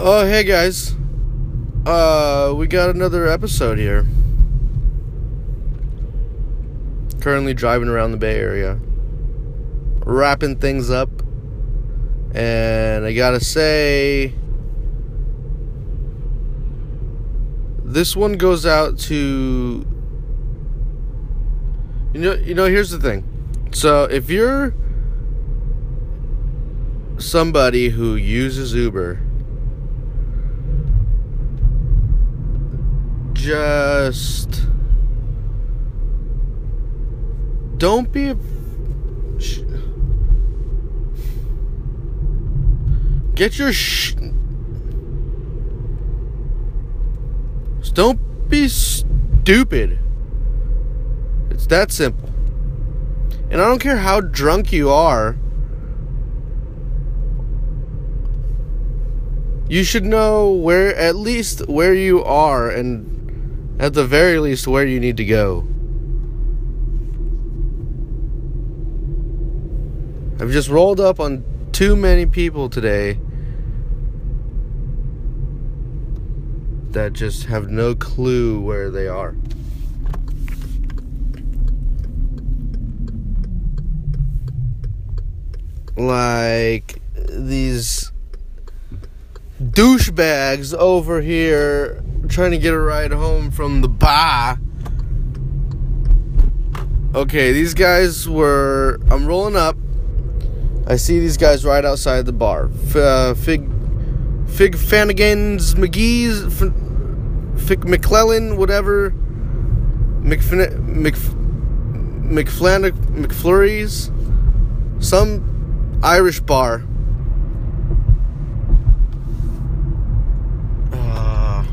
Oh, hey guys. Uh, we got another episode here. Currently driving around the Bay Area, wrapping things up, and I gotta say, this one goes out to you know. You know, here's the thing. So if you're somebody who uses Uber just don't be sh- get your sh- don't be stupid. It's that simple. And i don't care how drunk you are you should know where at least where you are and at the very least where you need to go. I've just rolled up on too many people today that just have no clue where they are. Like these douchebags over here trying to get a ride home from the bar. Okay, these guys were. I'm rolling up. I see these guys right outside the bar. F- uh, Fig. Fig Fanigans, McGee's. F- Fig McClellan, whatever. McFin- Mcf- McFlan- McFlurries. Some Irish bar. Uh,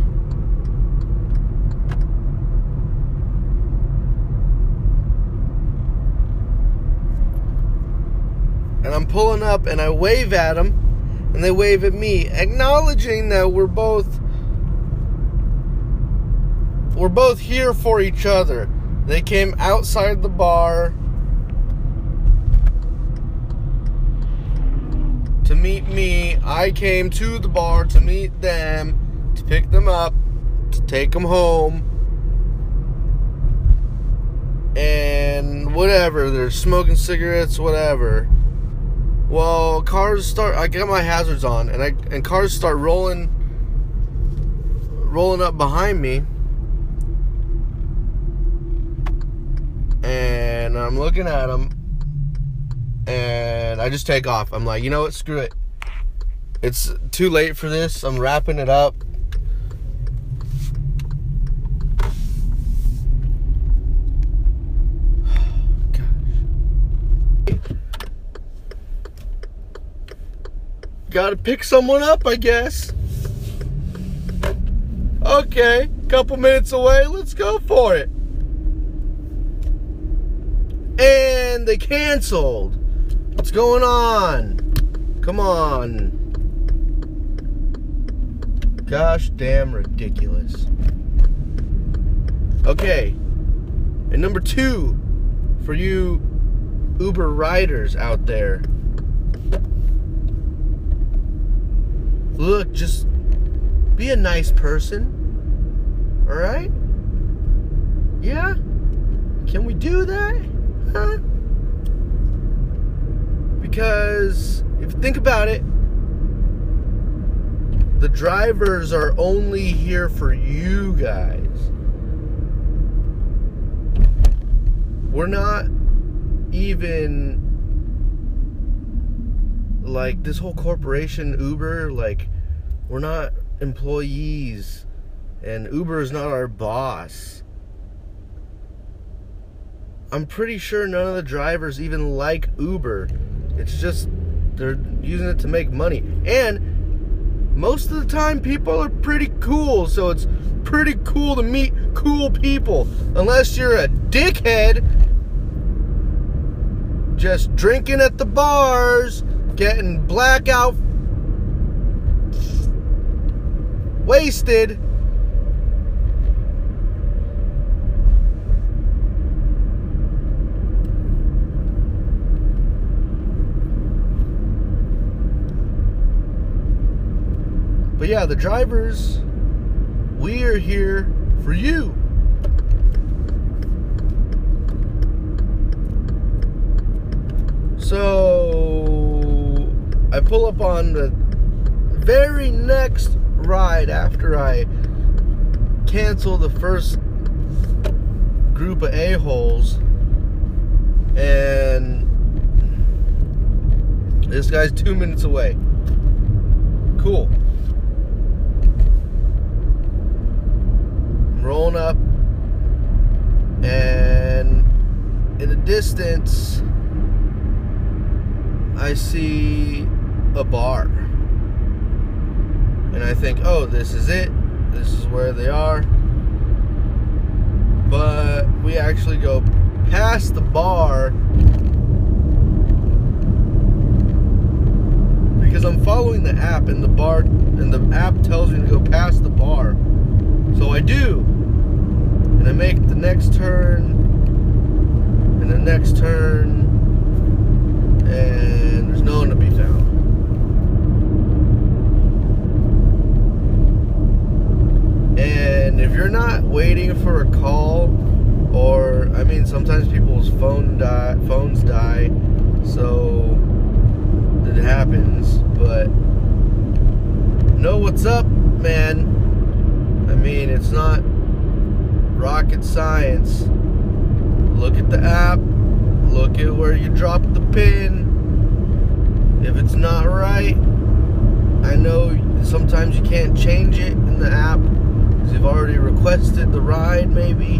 and I'm pulling up and I wave at them and they wave at me, acknowledging that we're both we're both here for each other. They came outside the bar to meet me. I came to the bar to meet them, to pick them up, to take them home. And whatever, they're smoking cigarettes, whatever. Well, cars start. I get my hazards on, and I and cars start rolling, rolling up behind me. And I'm looking at them, and I just take off. I'm like, you know what? Screw it. It's too late for this. I'm wrapping it up. Gotta pick someone up, I guess. Okay, couple minutes away, let's go for it. And they canceled. What's going on? Come on. Gosh damn ridiculous. Okay. And number two, for you Uber riders out there. Look, just be a nice person. Alright? Yeah? Can we do that? Huh? Because if you think about it, the drivers are only here for you guys. We're not even like this whole corporation Uber like we're not employees and Uber is not our boss. I'm pretty sure none of the drivers even like Uber. It's just they're using it to make money. And most of the time people are pretty cool, so it's pretty cool to meet cool people. Unless you're a dickhead just drinking at the bars, getting blackout wasted. But yeah, the drivers, we are here for you. So I pull up on the very next ride after I cancel the first group of a-holes and this guy's two minutes away. Cool. I'm rolling up and in the distance I see a bar. And I think, oh, this is it. This is where they are. But we actually go past the bar because I'm following the app and the bar and the app tells me to go past the bar. So I do. And I make the next turn and the next turn and there's no one to be And if you're not waiting for a call, or I mean, sometimes people's phone die, phones die, so it happens. But know what's up, man. I mean, it's not rocket science. Look at the app. Look at where you dropped the pin. If it's not right, I know sometimes you can't change it in the app you've already requested the ride, maybe.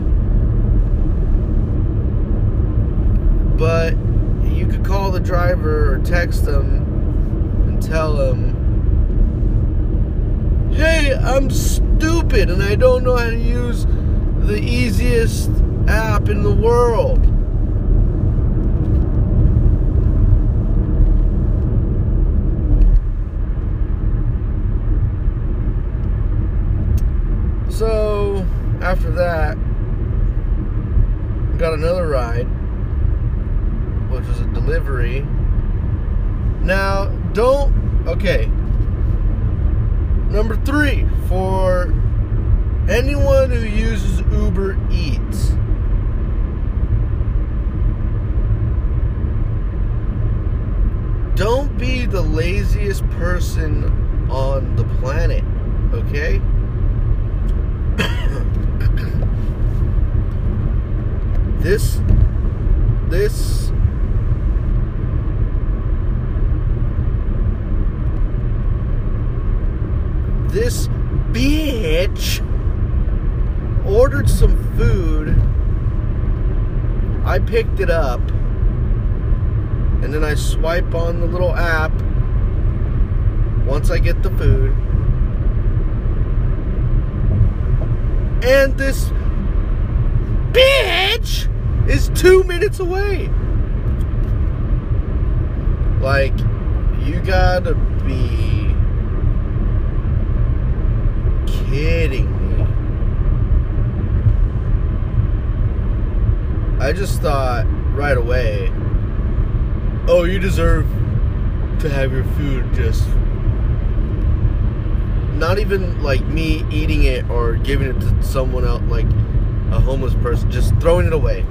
But you could call the driver or text them and tell them, hey, I'm stupid and I don't know how to use the easiest app in the world. So, after that, got another ride, which was a delivery. Now, don't, okay. Number three, for anyone who uses Uber Eats, don't be the laziest person on the planet, okay? This this. This bitch ordered some food. I picked it up. And then I swipe on the little app. Once I get the food. And this bitch is two minutes away. Like, you gotta be kidding me. I just thought right away, oh, you deserve to have your food just not even like me eating it or giving it to someone else, like a homeless person, just throwing it away.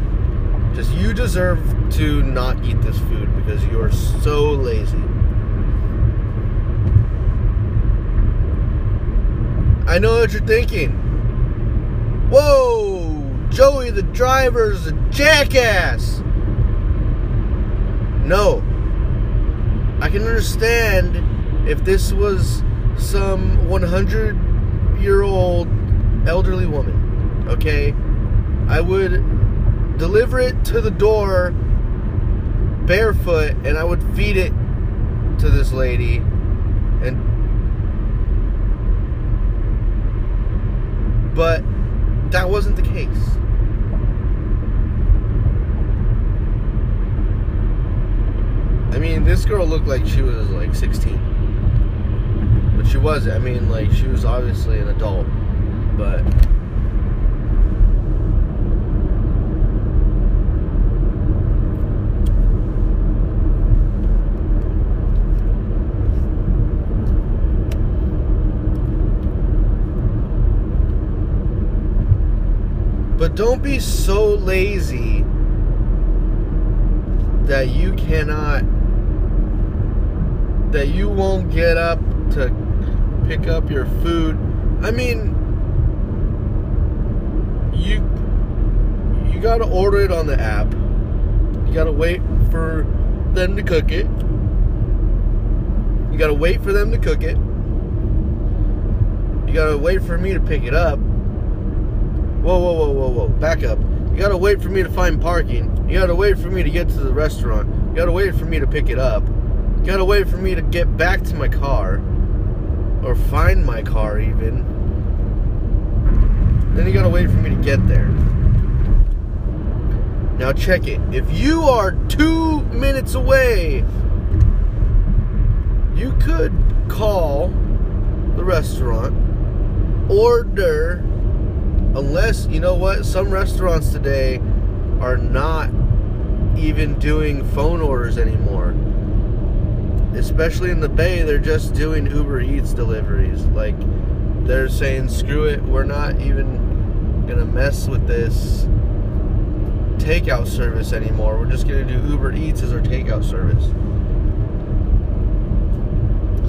Just you deserve to not eat this food because you are so lazy. I know what you're thinking. Whoa, Joey the driver's a jackass. No. I can understand if this was some 100 year old elderly woman, okay? I would deliver it to the door barefoot and I would feed it to this lady and but that wasn't the case. I mean, this girl looked like she was like 16. But she wasn't. I mean, like, she was obviously an adult. But don't be so lazy that you cannot, that you won't get up to pick up your food. I mean, you you gotta order it on the app. You gotta wait for them to cook it. You gotta wait for them to cook it. You gotta wait for me to pick it up. Whoa, whoa, whoa, whoa, whoa. Back up. You gotta wait for me to find parking. You gotta wait for me to get to the restaurant. You gotta wait for me to pick it up. You gotta wait for me to get back to my car. Or find my car, even. Then you gotta wait for me to get there. Now check it. If you are two minutes away, you could call the restaurant, order, unless, you know what, some restaurants today are not even doing phone orders anymore. Especially in the Bay, they're just doing Uber Eats deliveries. Like, they're saying, screw it, we're not even gonna mess with this takeout service anymore. We're just gonna do Uber Eats as our takeout service.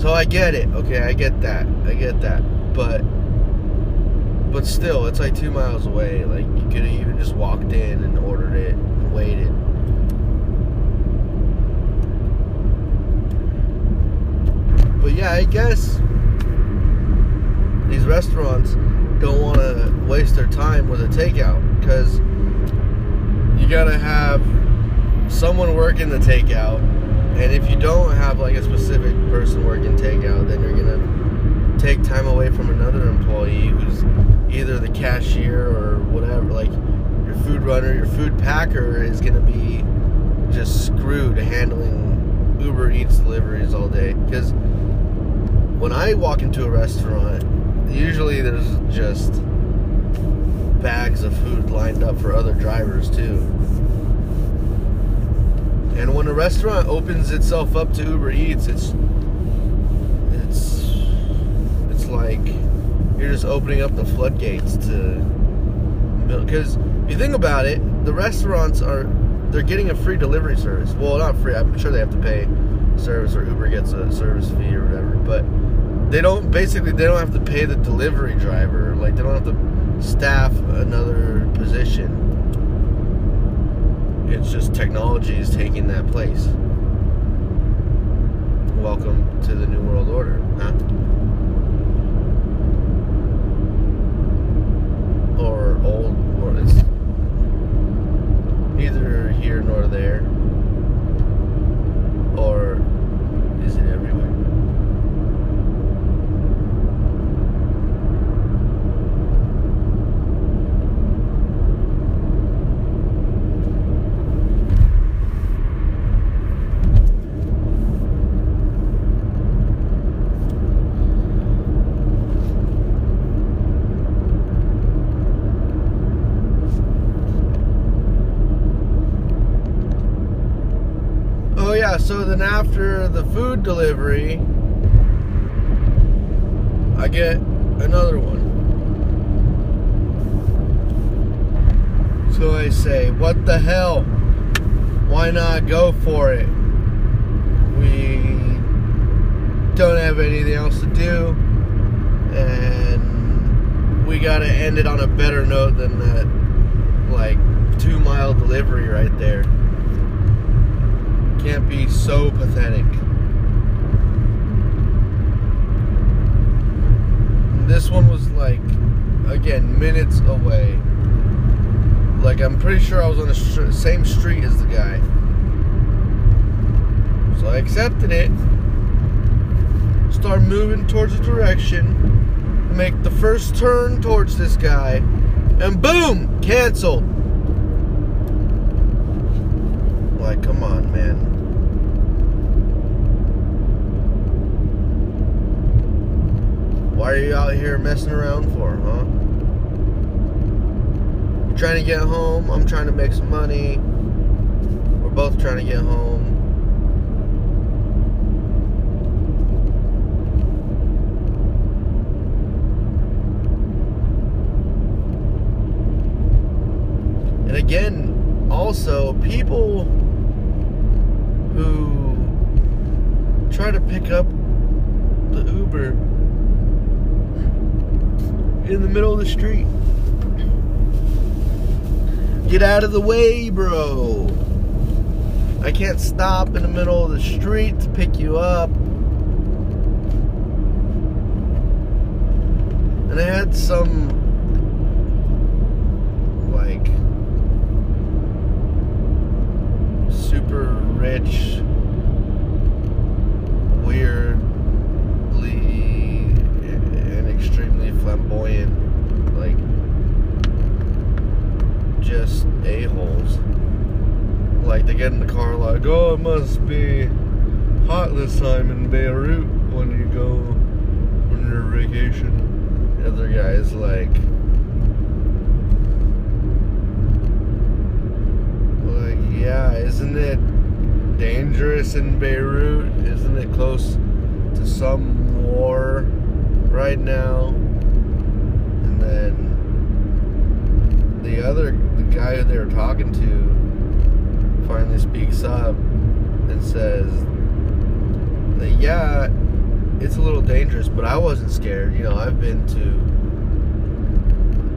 So I get it. Okay, I get that. I get that. But but still, it's like two miles away. Like you could have even just walked in and ordered it and waited. But yeah, I guess these restaurants don't want to waste their time with a takeout because you gotta have someone working the takeout, and if you don't have like a specific person working takeout, then you're gonna take time away from another employee who's either the cashier or whatever. Like your food runner, your food packer is gonna be just screwed handling Uber Eats deliveries all day. Because when I walk into a restaurant, usually there's just bags of food lined up for other drivers too. And when a restaurant opens itself up to Uber Eats, it's it's it's like you're just opening up the floodgates to because if you think about it, the restaurants are they're getting a free delivery service. Well, not free. I'm sure they have to pay service or Uber gets a service fee or whatever, but they don't basically they don't have to pay the delivery driver. Like they don't have to staff another position. It's just technology is taking that place. Welcome to the New World Order, huh? Or old, or it's neither here nor there. Or is it everywhere? Oh yeah, so then after the food delivery, I get another one. So I say, what the hell? Why not go for it? We don't have anything else to do, and we gotta end it on a better note than that, like, two mile delivery right there can't be so pathetic. This one was like, again, minutes away. Like, I'm pretty sure I was on the str- same street as the guy. So I accepted it. Start moving towards the direction. Make the first turn towards this guy. And boom! Canceled. Like, come on, man. Why are you out here messing around for, huh? You're trying to get home. I'm trying to make some money. We're both trying to get home. And again, also people who try to pick up the Uber in the middle of the street. Get out of the way, bro. I can't stop in the middle of the street to pick you up. And I had some like super rich weirdly and extremely flamboyant like just a-holes. Like they get in the car like oh it must be hot this time in beirut when you go on your vacation. The other guy's like like yeah isn't it dangerous in beirut? Isn't it close to some war right now? And then the other guy who they were talking to finally speaks up and says that yeah it's a little dangerous but i wasn't scared. You know i've been to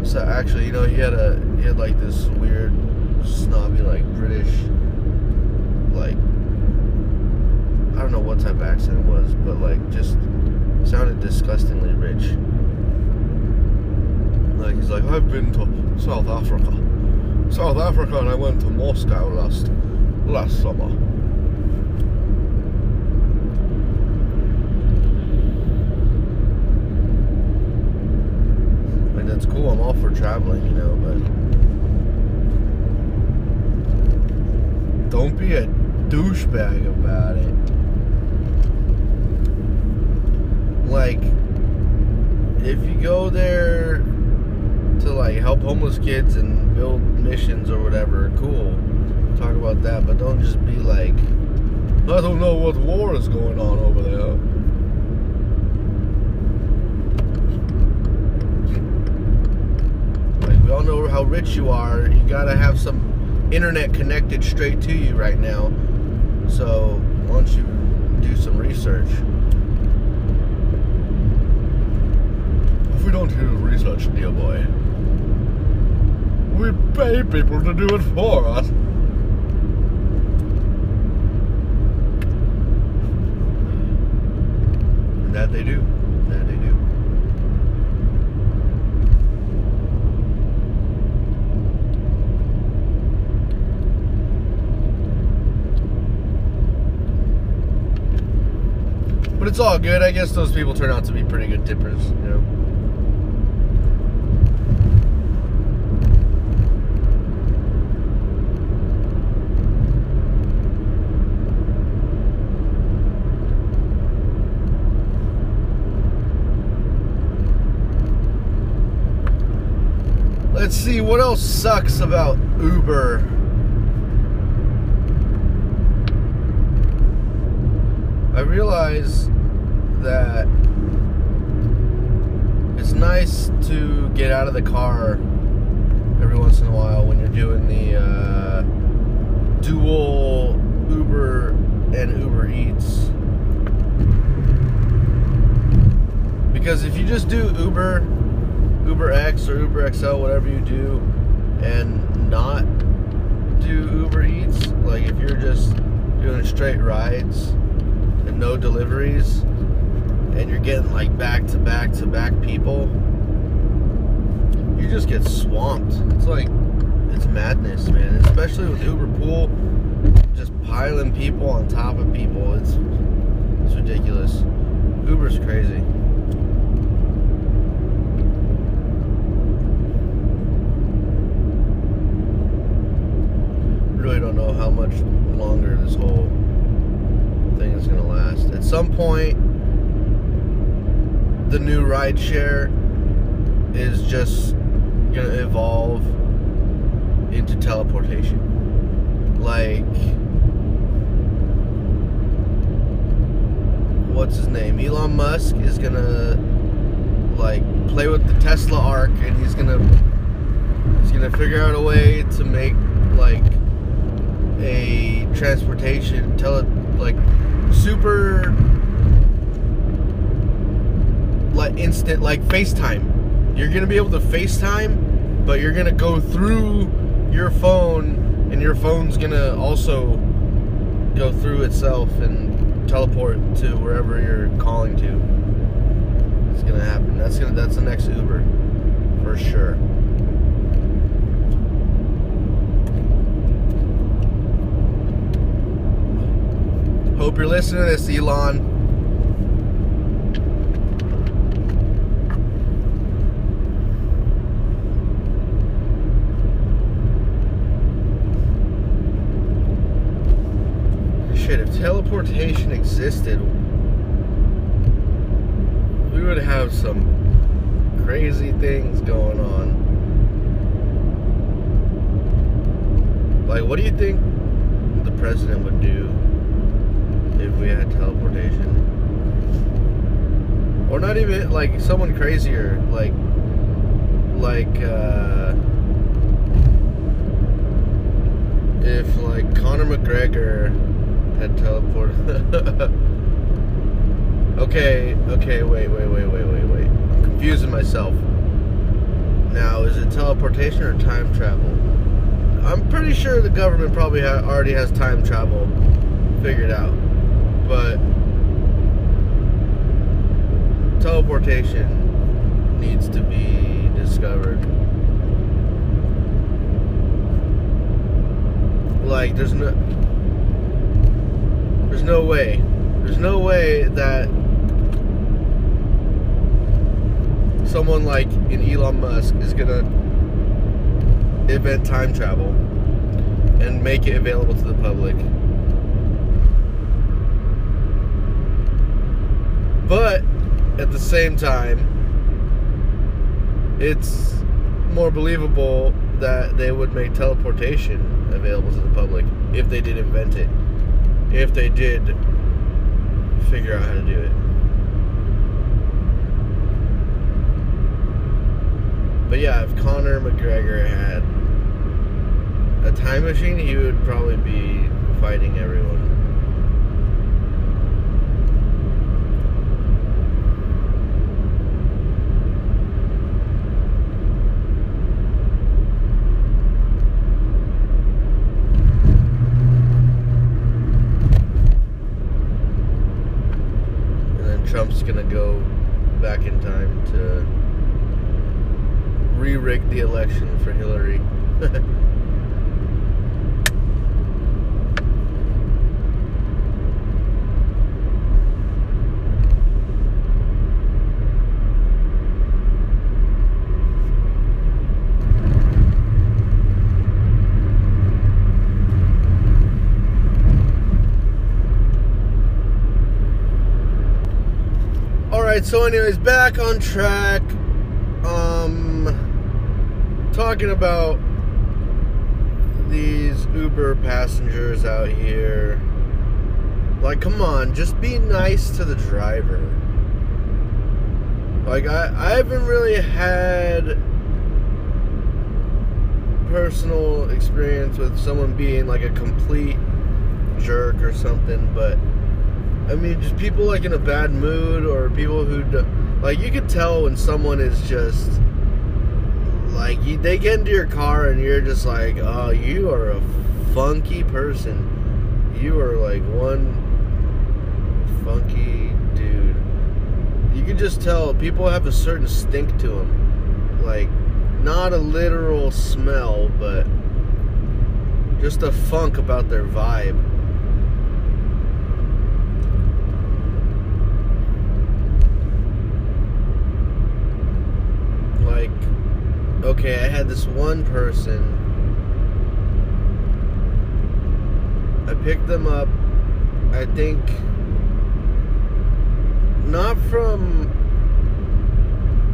so actually you know he had a he had like this weird snobby like british like i don't know what type of accent it was but like just sounded disgustingly rich. Like he's like i've been to south africa south africa and i went to moscow last last summer. Like that's cool i'm all for traveling you know but don't be a douchebag about it. Like if you go there to like help homeless kids and build missions or whatever, cool. Talk about that, but don't just be like, I don't know what war is going on over there. Like we all know how rich you are. You gotta have some internet connected straight to you right now. So why don't you do some research? If we don't do research, dear boy, we pay people to do it for us. That they do. That they do. But it's all good. I guess those people turn out to be pretty good tippers, you know. Let's see what else sucks about Uber. I realize that it's nice to get out of the car every once in a while when you're doing the uh, dual Uber and Uber Eats. Because if you just do Uber, Uber X or Uber XL, whatever you do, and not do Uber Eats, like if you're just doing straight rides and no deliveries, and you're getting like back to back to back people, you just get swamped. It's like it's madness, man. Especially with Uber Pool, just piling people on top of people. It's it's ridiculous. Uber's crazy. Really don't know how much longer this whole thing is gonna last. At some point, the new rideshare is just gonna evolve into teleportation. Like, what's his name? Elon Musk is gonna like play with the Tesla arc, and he's gonna he's gonna figure out a way to make like a transportation tele like super like instant like FaceTime. You're gonna be able to FaceTime, but you're gonna go through your phone, and your phone's gonna also go through itself and teleport to wherever you're calling to. It's gonna happen. That's gonna that's the next Uber for sure. Hope you're listening to this, Elon. Shit, if teleportation existed, we would have some crazy things going on. Like, what do you think the president would do if we had teleportation? Or not even like someone crazier, like like uh if like Conor McGregor had teleported Okay, okay, wait, wait, wait, wait, wait, wait. I'm confusing myself. Now, is it teleportation or time travel? I'm pretty sure the government probably ha- already has time travel figured out. But teleportation needs to be discovered. Like there's no there's no way. There's no way that someone like an Elon Musk is gonna invent time travel and make it available to the public. But at the same time, it's more believable that they would make teleportation available to the public if they did invent it. If they did figure out how to do it. But yeah, if Conor McGregor had a time machine, he would probably be fighting everyone. And then Trump's gonna go back in time to re-rig the election for Hillary. All right, so anyways, back on track. Talking about these Uber passengers out here. Like come on, just be nice to the driver. Like I I haven't really had personal experience with someone being like a complete jerk or something, but I mean, just people like in a bad mood or people who, like, you could tell when someone is just, like, you, they get into your car and you're just like, oh, you are a funky person. You are like one funky dude. You can just tell people have a certain stink to them. Like, not a literal smell, but just a funk about their vibe. like okay i had this one person. I picked them up. I think not from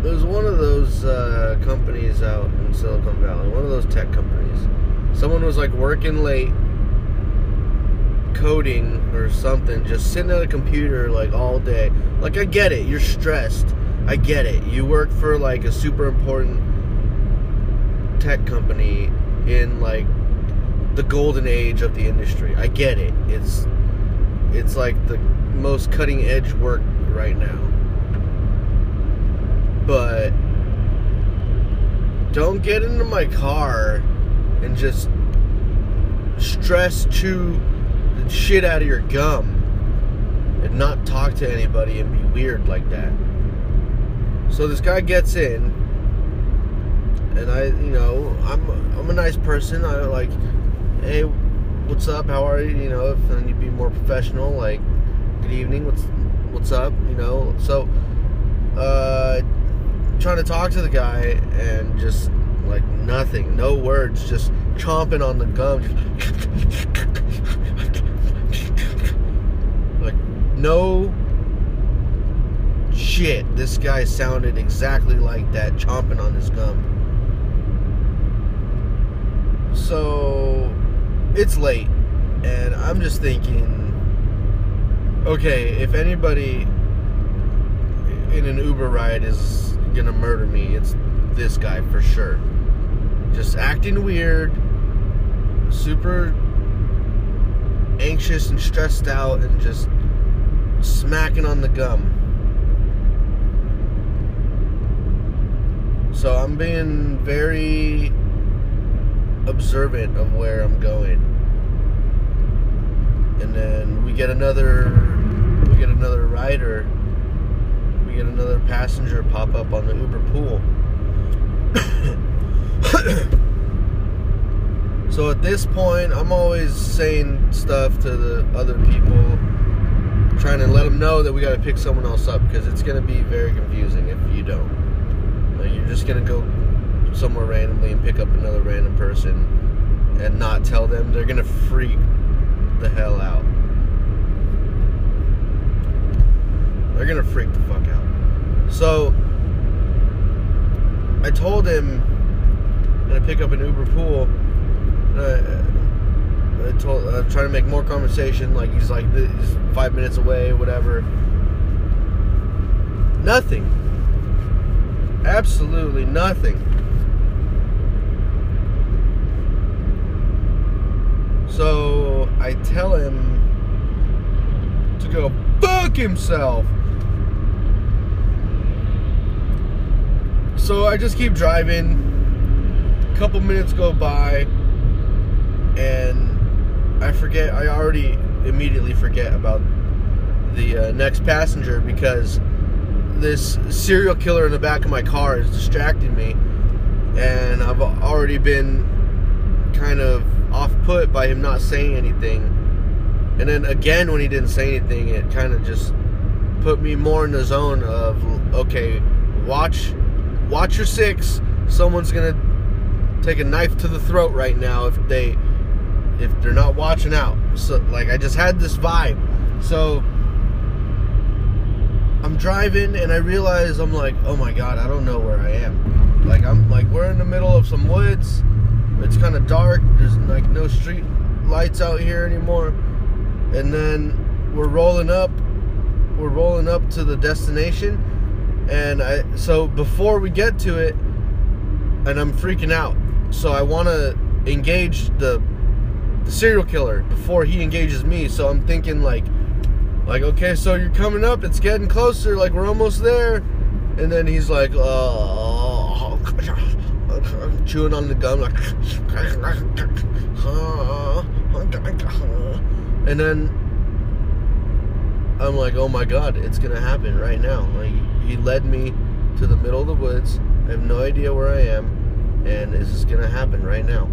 It was one of those uh, companies out in silicon valley one of those tech companies. Someone was like working late coding or something just sitting at a computer like all day. Like i get it you're stressed. I get it. You work for like a super important tech company in like the golden age of the industry. I get it. It's it's like the most cutting edge work right now. But don't get into my car and just stress chew the shit out of your gum and not talk to anybody and be weird like that. So this guy gets in, and I, you know, I'm I'm a nice person. I like, hey, what's up? How are you? You know, if then you'd be more professional, like, good evening. What's what's up? You know, so uh, trying to talk to the guy and just like nothing, no words, just chomping on the gum. like no shit. This guy sounded exactly like that, chomping on his gum. So it's late, and I'm just thinking, okay, if anybody in an Uber ride is gonna murder me, it's this guy for sure. Just acting weird, super anxious and stressed out, and just smacking on the gum. So I'm being very observant of where I'm going. And then we get another we get another rider. We get another passenger pop up on the Uber pool. so at this point, I'm always saying stuff to the other people trying to let them know that we got to pick someone else up because it's going to be very confusing if you don't. Like you're just gonna go somewhere randomly and pick up another random person and not tell them. They're gonna freak the hell out. They're gonna freak the fuck out. So I told him I'm gonna pick up an Uber pool. I, I told uh, I'm trying to make more conversation. Like he's like he's five minutes away, whatever. Nothing absolutely nothing. So I tell him to go fuck himself. So I just keep driving. A couple minutes go by, and I forget. I already immediately forget about the uh, next passenger because this serial killer in the back of my car is distracting me, and I've already been kind of off put by him not saying anything. And then again, when he didn't say anything, it kind of just put me more in the zone of okay, watch, watch your six. Someone's gonna take a knife to the throat right now if they if they're not watching out. So like I just had this vibe. So I'm driving and I realize I'm like, oh my god, I don't know where I am. Like I'm like we're in the middle of some woods. It's kind of dark. There's like no street lights out here anymore. And then we're rolling up. We're rolling up to the destination. And I so before we get to it, and I'm freaking out. So I want to engage the the serial killer before he engages me. So I'm thinking like like, okay, so you're coming up, it's getting closer, like we're almost there. And then he's like, uh, oh, chewing on the gum, like, and then I'm like, oh my god, it's gonna happen right now. Like, he led me to the middle of the woods. I have no idea where I am, and this is gonna happen right now.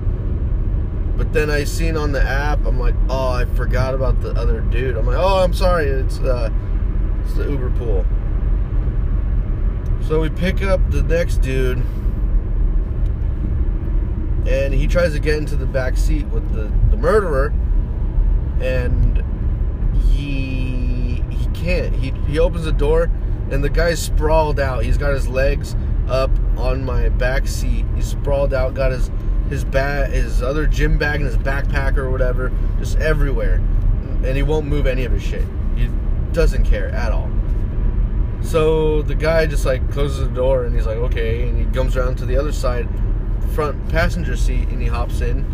But then I seen on the app, I'm like, oh, I forgot about the other dude. I'm like, oh, I'm sorry, it's uh, it's the Uber pool. So we pick up the next dude, and he tries to get into the back seat with the, the murderer, and he he can't. He he opens the door, and the guy's sprawled out. He's got his legs up on my back seat. He's sprawled out, got his his bag, his other gym bag, and his backpack or whatever, just everywhere, and he won't move any of his shit. He doesn't care at all. So the guy just like closes the door and he's like, okay, and he comes around to the other side, front passenger seat and he hops in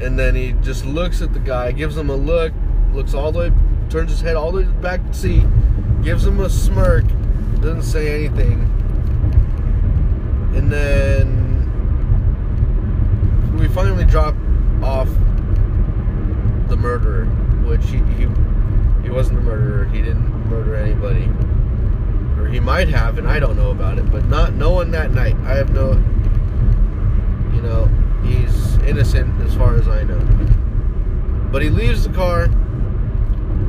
and then he just looks at the guy, gives him a look, looks all the way, turns his head all the way to the back seat, gives him a smirk, doesn't say anything. And then we finally drop off the murderer, which he, he he wasn't the murderer. He didn't murder anybody, or he might have, and I don't know about it. But not no one that night. I have no. Know, he's innocent as far as I know. But he leaves the car,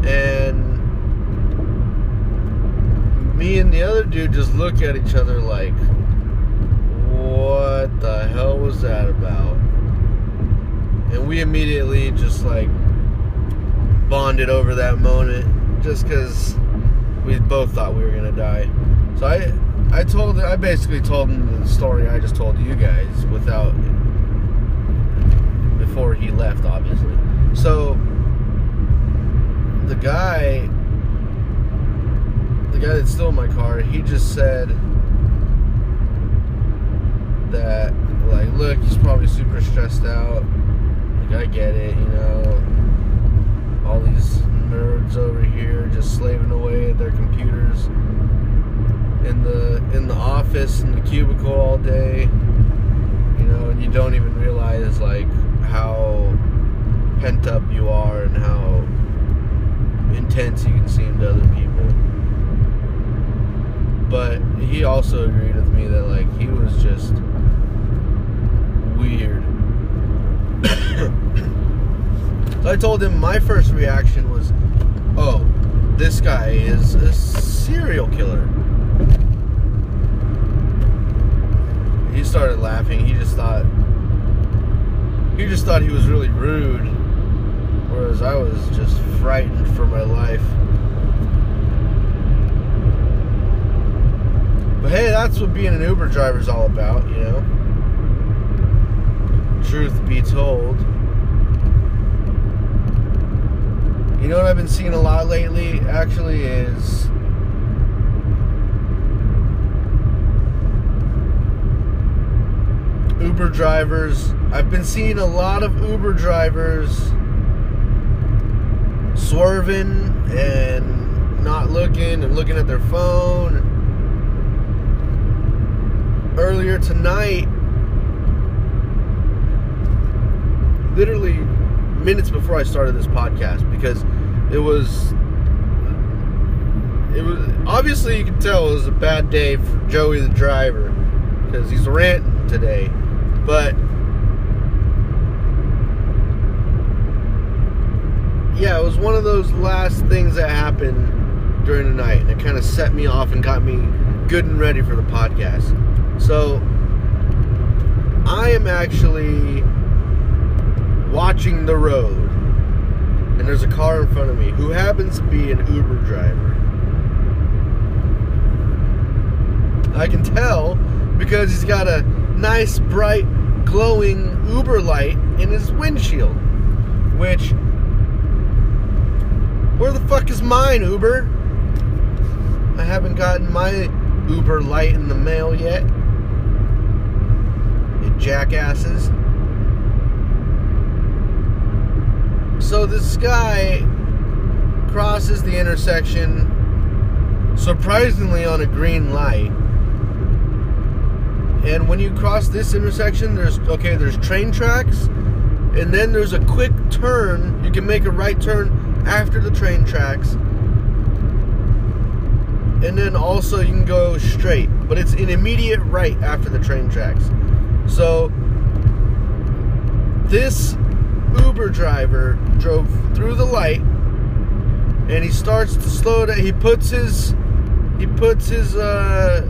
and me and the other dude just look at each other like, what the hell was that about? And we immediately just like bonded over that moment just because we both thought we were gonna die. So I, I told, I basically told him the story I just told you guys without, before he left, obviously. So the guy, the guy that stole my car, he just said that, like, look, he's probably super stressed out. Like, I get it, you know all these nerds over here just slaving away at their computers in the in the office in the cubicle all day you know and you don't even realize like how pent up you are and how intense you can seem to other people but he also agreed with me that like he was just weird So I told him my first reaction was, oh, this guy is a serial killer. He started laughing. He just thought he just thought he was really rude, whereas I was just frightened for my life. But hey, that's what being an Uber driver is all about, you know. Truth be told. You know what I've been seeing a lot lately, actually, is Uber drivers. I've been seeing a lot of Uber drivers swerving and not looking and looking at their phone. Earlier tonight, literally minutes before I started this podcast because it was it was obviously you can tell it was a bad day for Joey the driver because he's ranting today, but yeah, it was one of those last things that happened during the night, and it kind of set me off and got me good and ready for the podcast. So I am actually watching the road, and there's a car in front of me who happens to be an Uber driver. I can tell because he's got a nice, bright, glowing Uber light in his windshield. Which, where the fuck is mine, Uber? I haven't gotten my Uber light in the mail yet. You jackasses. So this guy crosses the intersection surprisingly on a green light. And when you cross this intersection, there's okay, there's train tracks, and then there's a quick turn. You can make a right turn after the train tracks. And then also you can go straight, but it's an immediate right after the train tracks. So this Uber driver drove through the light and he starts to slow down. He puts his he puts his uh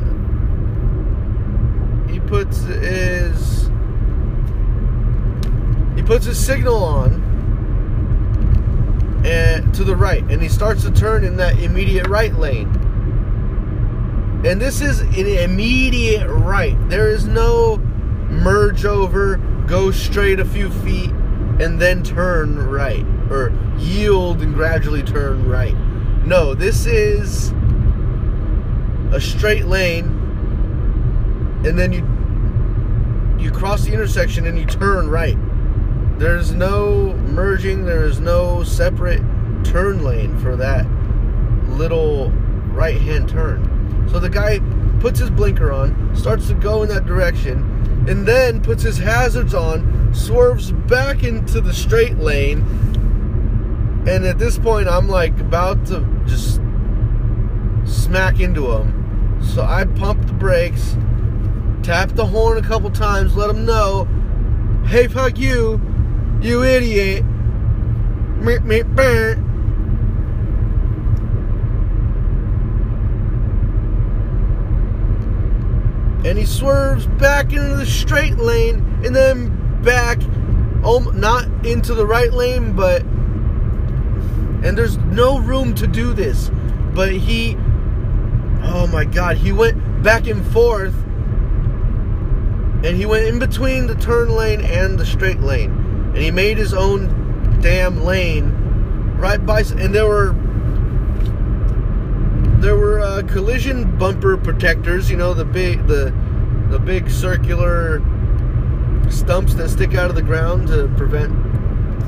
puts his he puts his signal on and to the right and he starts to turn in that immediate right lane. And this is an immediate right. There is no merge over, go straight a few feet and then turn right or yield and gradually turn right. No, this is a straight lane and then you you cross the intersection and you turn right. There's no merging, there's no separate turn lane for that little right hand turn. So the guy puts his blinker on, starts to go in that direction, and then puts his hazards on, swerves back into the straight lane. And at this point, I'm like about to just smack into him. So I pump the brakes, tap the horn a couple times, let him know, hey, fuck you, you idiot. Meep, meep, meep. And he swerves back into the straight lane and then back, um, not into the right lane, but. And there's no room to do this. But he. Oh my god, he went back and forth and he went in between the turn lane and the straight lane. And he made his own damn lane right by and there were there were uh, collision bumper protectors you know the big the the big circular stumps that stick out of the ground to prevent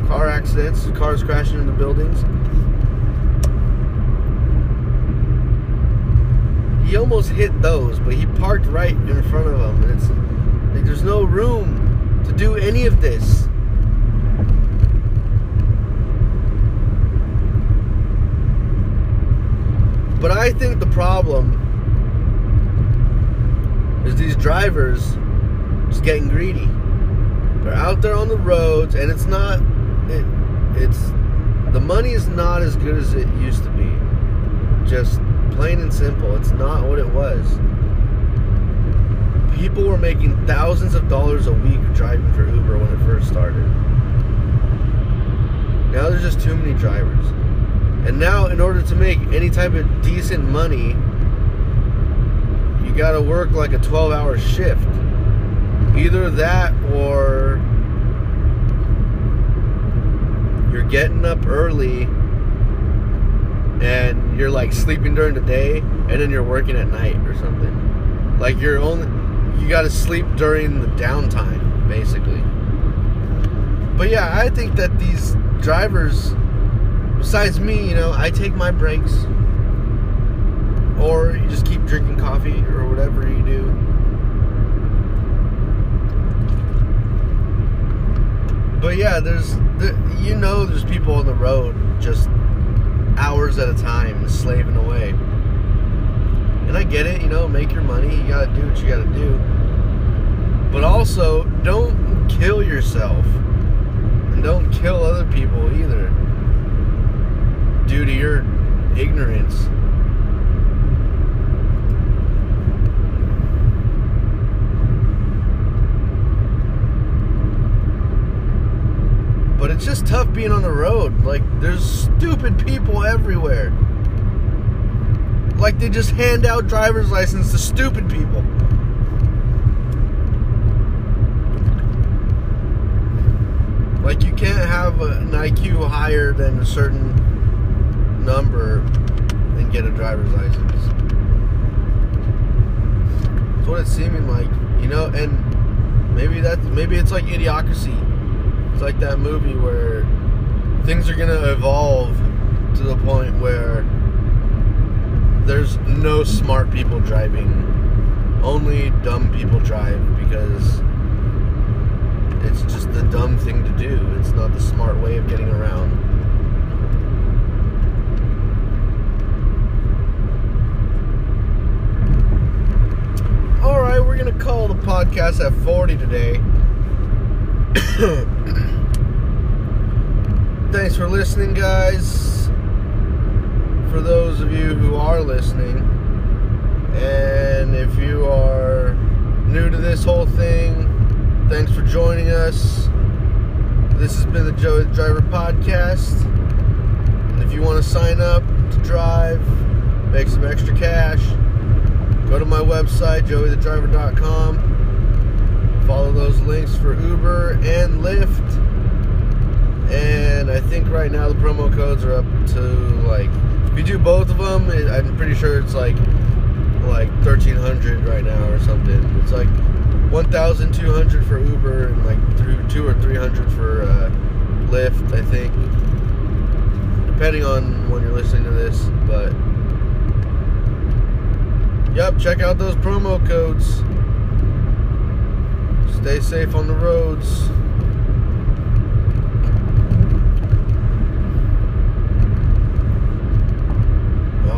car accidents cars crashing into buildings. He almost hit those but he parked right in front of them and it's like there's no room to do any of this. But I think the problem is these drivers just getting greedy. They're out there on the roads, and it's not. It, it's the money is not as good as it used to be. Just plain and simple, it's not what it was people were making thousands of dollars a week driving for Uber when it first started. Now there's just too many drivers. And now, in order to make any type of decent money, you gotta work like a 12 hour shift. Either that or you're getting up early and you're like sleeping during the day and then you're working at night or something. Like you're only you got to sleep during the downtime, basically. But yeah, I think that these drivers, besides me, you know, I take my breaks, or you just keep drinking coffee or whatever you do. But yeah, there's, you know, there's people on the road just hours at a time slaving away. And I get it, you know, make your money, you gotta do what you gotta do. But also, don't kill yourself. And don't kill other people either. Due to your ignorance. But it's just tough being on the road. Like, there's stupid people everywhere. Like, they just hand out driver's license to stupid people. Like you can't have an IQ higher than a certain number and get a driver's license. That's what it's seeming like, you know. And maybe that's maybe it's like idiocracy. It's like that movie where things are gonna evolve to the point where there's no smart people driving. Only dumb people drive because it's just the dumb thing to do. It's not the smart way of getting around. All right, we're going to call the podcast at 40 today. Thanks for listening, guys. For those of you who are listening, and if you are new to this whole thing, Thanks for joining us. This has been the Joey the Driver Podcast. And if you want to sign up to drive, make some extra cash, go to my website, joeythedriver.com. Follow those links for Uber and Lyft. And I think right now the promo codes are up to like, if you do both of them, I'm pretty sure it's like like 1300 right now or something. It's like 1200 for Uber and like through 2 or 300 for uh, Lyft, I think. Depending on when you're listening to this, but Yep, check out those promo codes. Stay safe on the roads.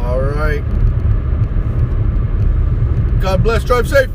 All right. God bless. Drive safe.